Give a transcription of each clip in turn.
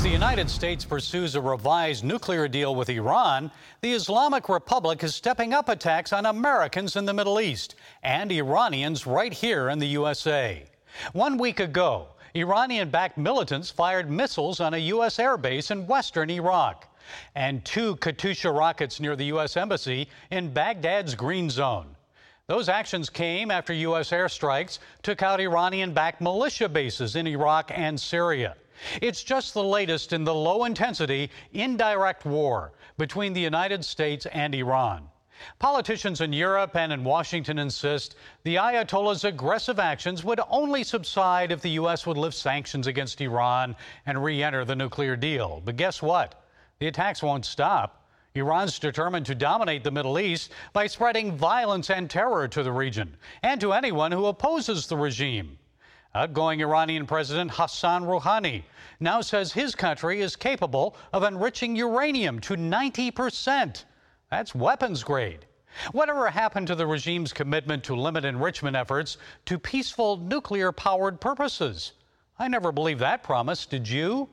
As the United States pursues a revised nuclear deal with Iran, the Islamic Republic is stepping up attacks on Americans in the Middle East and Iranians right here in the USA. One week ago, Iranian backed militants fired missiles on a U.S. airbase in western Iraq and two Katyusha rockets near the U.S. Embassy in Baghdad's Green Zone. Those actions came after U.S. airstrikes took out Iranian backed militia bases in Iraq and Syria. It's just the latest in the low intensity, indirect war between the United States and Iran. Politicians in Europe and in Washington insist the Ayatollah's aggressive actions would only subside if the U.S. would lift sanctions against Iran and re enter the nuclear deal. But guess what? The attacks won't stop. Iran's determined to dominate the Middle East by spreading violence and terror to the region and to anyone who opposes the regime. Outgoing Iranian President Hassan Rouhani now says his country is capable of enriching uranium to 90 percent. That's weapons grade. Whatever happened to the regime's commitment to limit enrichment efforts to peaceful nuclear powered purposes? I never believed that promise, did you?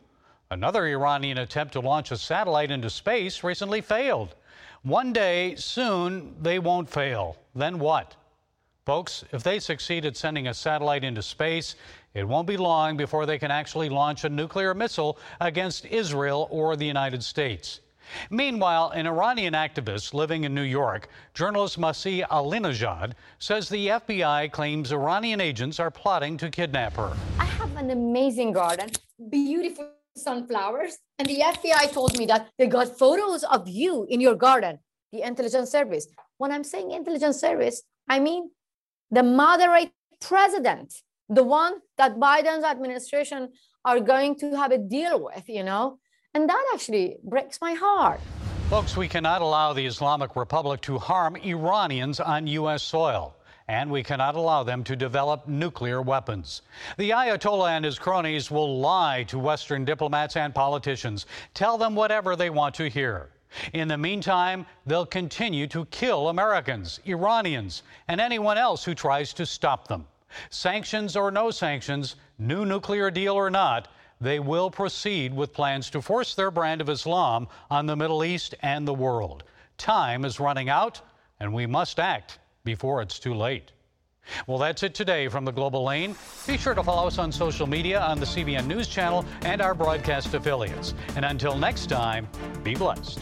Another Iranian attempt to launch a satellite into space recently failed. One day, soon, they won't fail. Then what? Folks, if they succeed at sending a satellite into space, it won't be long before they can actually launch a nuclear missile against Israel or the United States. Meanwhile, an Iranian activist living in New York, journalist Masih Alinejad, says the FBI claims Iranian agents are plotting to kidnap her. I have an amazing garden, beautiful sunflowers, and the FBI told me that they got photos of you in your garden, the intelligence service. When I'm saying intelligence service, I mean the moderate president, the one that Biden's administration are going to have a deal with, you know? And that actually breaks my heart. Folks, we cannot allow the Islamic Republic to harm Iranians on U.S. soil. And we cannot allow them to develop nuclear weapons. The Ayatollah and his cronies will lie to Western diplomats and politicians, tell them whatever they want to hear. In the meantime, they'll continue to kill Americans, Iranians, and anyone else who tries to stop them. Sanctions or no sanctions, new nuclear deal or not, they will proceed with plans to force their brand of Islam on the Middle East and the world. Time is running out, and we must act before it's too late. Well, that's it today from the Global Lane. Be sure to follow us on social media, on the CBN News Channel, and our broadcast affiliates. And until next time, be blessed.